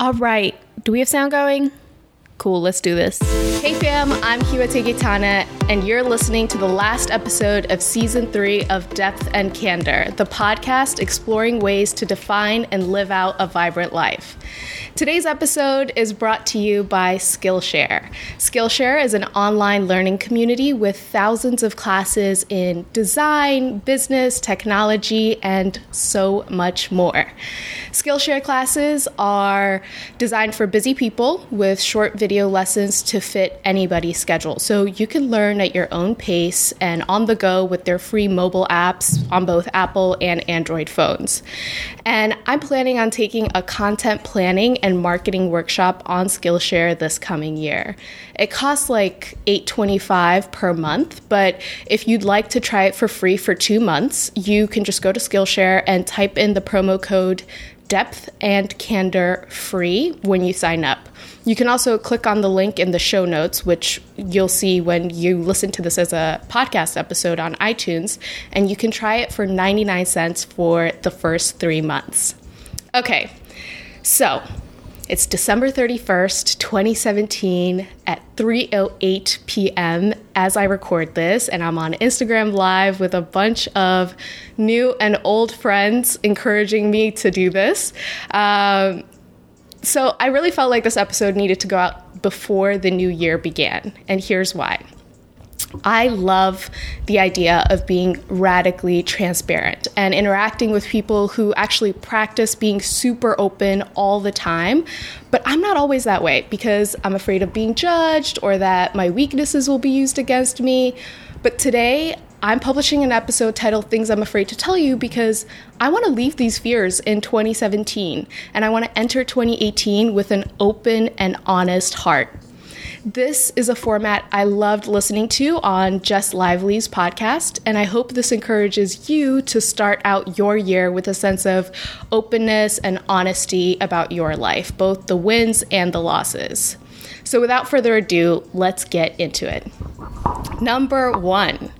All right. Do we have sound going? Cool, let's do this. Hey fam, I'm Hiwot Tegitana, and you're listening to the last episode of season three of Depth and Candor, the podcast exploring ways to define and live out a vibrant life. Today's episode is brought to you by Skillshare. Skillshare is an online learning community with thousands of classes in design, business, technology, and so much more. Skillshare classes are designed for busy people with short video lessons to fit anybody's schedule. So you can learn at your own pace and on the go with their free mobile apps on both Apple and Android phones. And I'm planning on taking a content planning and marketing workshop on Skillshare this coming year. It costs like $8.25 per month, but if you'd like to try it for free for two months, you can just go to Skillshare and type in the promo code depth and candor free when you sign up. You can also click on the link in the show notes, which you'll see when you listen to this as a podcast episode on iTunes, and you can try it for 99 cents for the first three months. Okay, so it's December 31st, 2017 at 3:08 p.m. as I record this and I'm on Instagram live with a bunch of new and old friends encouraging me to do this. Um, so I really felt like this episode needed to go out before the new year began, and here's why. I love the idea of being radically transparent and interacting with people who actually practice being super open all the time. But I'm not always that way because I'm afraid of being judged or that my weaknesses will be used against me. But today, I'm publishing an episode titled Things I'm Afraid to Tell You because I want to leave these fears in 2017 and I want to enter 2018 with an open and honest heart. This is a format I loved listening to on Jess Lively's podcast, and I hope this encourages you to start out your year with a sense of openness and honesty about your life, both the wins and the losses. So, without further ado, let's get into it. Number one.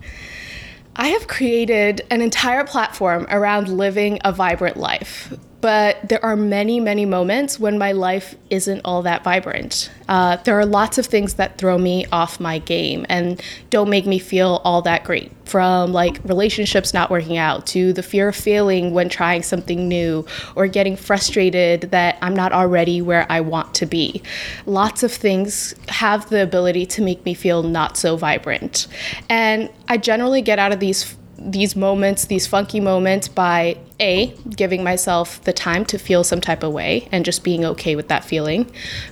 I have created an entire platform around living a vibrant life but there are many, many moments when my life isn't all that vibrant. Uh, there are lots of things that throw me off my game and don't make me feel all that great. From like relationships not working out to the fear of failing when trying something new or getting frustrated that I'm not already where I want to be. Lots of things have the ability to make me feel not so vibrant. And I generally get out of these these moments, these funky moments, by A, giving myself the time to feel some type of way and just being okay with that feeling.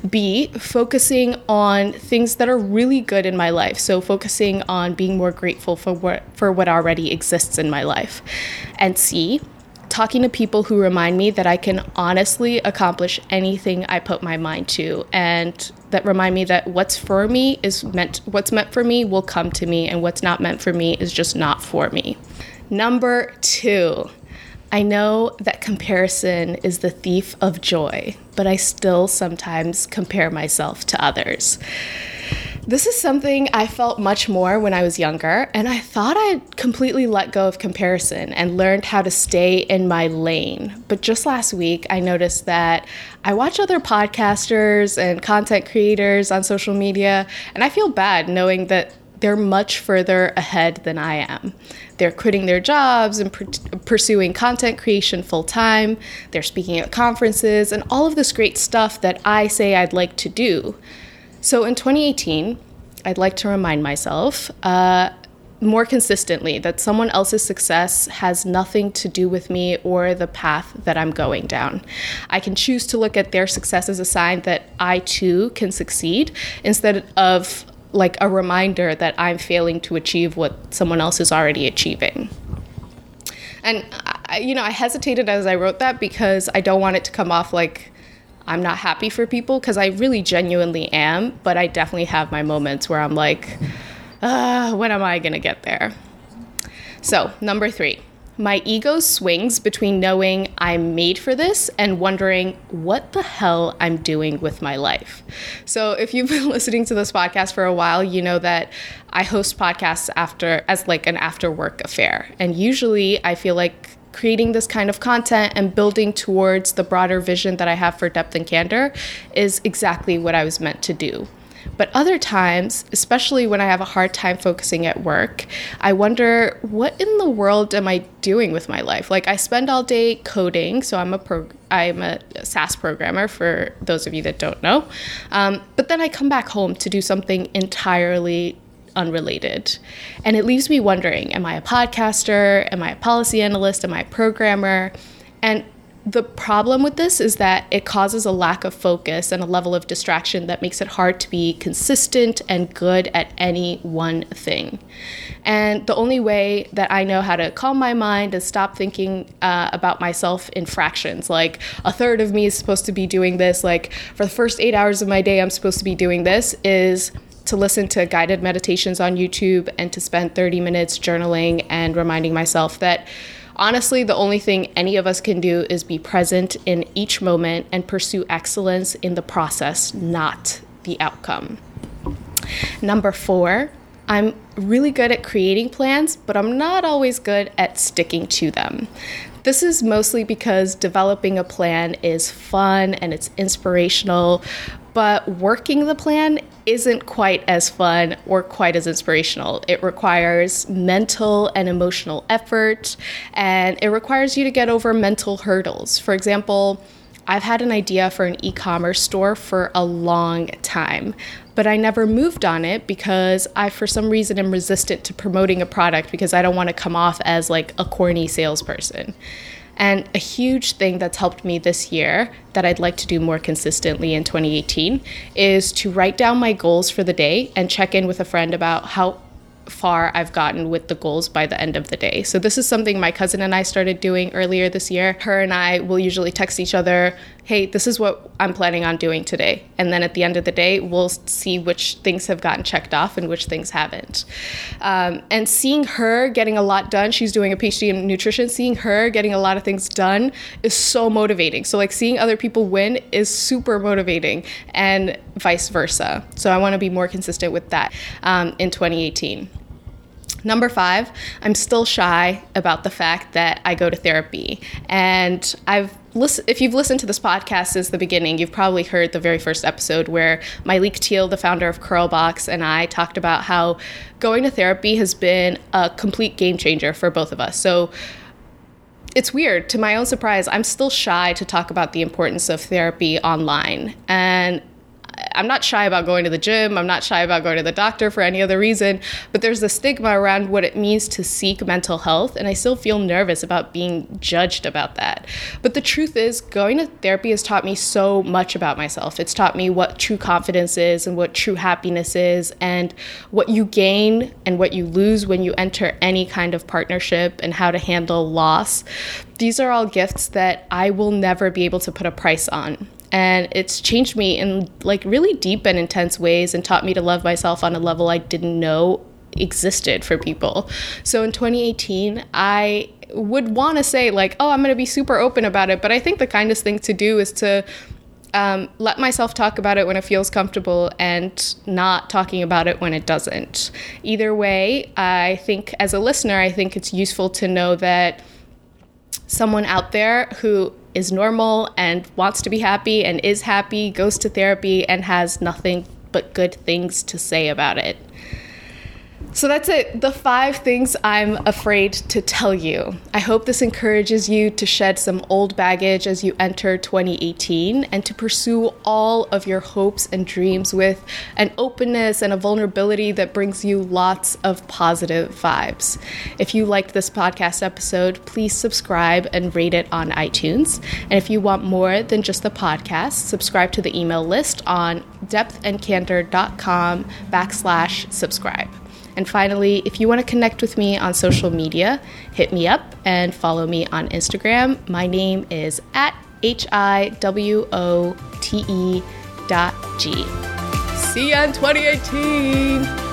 B, focusing on things that are really good in my life. So focusing on being more grateful for what for what already exists in my life. And C, talking to people who remind me that I can honestly accomplish anything I put my mind to and that remind me that what's for me is meant what's meant for me will come to me and what's not meant for me is just not for me. Number 2. I know that comparison is the thief of joy, but I still sometimes compare myself to others. This is something I felt much more when I was younger, and I thought I'd completely let go of comparison and learned how to stay in my lane. But just last week, I noticed that I watch other podcasters and content creators on social media, and I feel bad knowing that they're much further ahead than I am. They're quitting their jobs and pursuing content creation full time. They're speaking at conferences and all of this great stuff that I say I'd like to do. So in 2018, I'd like to remind myself uh, more consistently that someone else's success has nothing to do with me or the path that I'm going down. I can choose to look at their success as a sign that I too can succeed instead of like a reminder that I'm failing to achieve what someone else is already achieving. And I, you know, I hesitated as I wrote that because I don't want it to come off like I'm not happy for people because I really genuinely am, but I definitely have my moments where I'm like, uh, when am I going to get there? So, number three, my ego swings between knowing I'm made for this and wondering what the hell I'm doing with my life. So, if you've been listening to this podcast for a while, you know that I host podcasts after as like an after work affair. And usually I feel like creating this kind of content and building towards the broader vision that I have for depth and candor is exactly what I was meant to do. But other times, especially when I have a hard time focusing at work, I wonder what in the world am I doing with my life? Like I spend all day coding, so I'm a pro- I'm a SAS programmer for those of you that don't know. Um, but then I come back home to do something entirely unrelated. And it leaves me wondering am I a podcaster? Am I a policy analyst? Am I a programmer? And the problem with this is that it causes a lack of focus and a level of distraction that makes it hard to be consistent and good at any one thing. And the only way that I know how to calm my mind and stop thinking uh, about myself in fractions, like a third of me is supposed to be doing this, like for the first eight hours of my day, I'm supposed to be doing this, is to listen to guided meditations on YouTube and to spend 30 minutes journaling and reminding myself that honestly, the only thing any of us can do is be present in each moment and pursue excellence in the process, not the outcome. Number four, I'm really good at creating plans, but I'm not always good at sticking to them. This is mostly because developing a plan is fun and it's inspirational, but working the plan isn't quite as fun or quite as inspirational. It requires mental and emotional effort, and it requires you to get over mental hurdles. For example, I've had an idea for an e commerce store for a long time, but I never moved on it because I, for some reason, am resistant to promoting a product because I don't want to come off as like a corny salesperson. And a huge thing that's helped me this year that I'd like to do more consistently in 2018 is to write down my goals for the day and check in with a friend about how far I've gotten with the goals by the end of the day. So, this is something my cousin and I started doing earlier this year. Her and I will usually text each other, hey, this is what I'm planning on doing today. And then at the end of the day, we'll see which things have gotten checked off and which things haven't. Um, and seeing her getting a lot done, she's doing a PhD in nutrition, seeing her getting a lot of things done is so motivating. So, like, seeing other people win is super motivating and vice versa. So, I want to be more consistent with that um, in 2018. Number five, I'm still shy about the fact that I go to therapy. And I've listened, if you've listened to this podcast since the beginning, you've probably heard the very first episode where Myleik Teal, the founder of Curlbox, and I talked about how going to therapy has been a complete game changer for both of us. So it's weird. To my own surprise, I'm still shy to talk about the importance of therapy online. And I'm not shy about going to the gym. I'm not shy about going to the doctor for any other reason, but there's a stigma around what it means to seek mental health, and I still feel nervous about being judged about that. But the truth is, going to therapy has taught me so much about myself. It's taught me what true confidence is and what true happiness is, and what you gain and what you lose when you enter any kind of partnership and how to handle loss. These are all gifts that I will never be able to put a price on and it's changed me in like really deep and intense ways and taught me to love myself on a level I didn't know existed for people. So in 2018, I would want to say like, "Oh, I'm going to be super open about it," but I think the kindest thing to do is to um, let myself talk about it when it feels comfortable and not talking about it when it doesn't. Either way, I think as a listener, I think it's useful to know that someone out there who is normal and wants to be happy and is happy, goes to therapy, and has nothing but good things to say about it. So that's it. The five things I'm afraid to tell you. I hope this encourages you to shed some old baggage as you enter 2018 and to pursue all of your hopes and dreams with an openness and a vulnerability that brings you lots of positive vibes. If you liked this podcast episode, please subscribe and rate it on iTunes. And if you want more than just the podcast, subscribe to the email list on depthandcandor.com backslash subscribe. And finally, if you want to connect with me on social media, hit me up and follow me on Instagram. My name is at H I W O T E dot G. See you in 2018.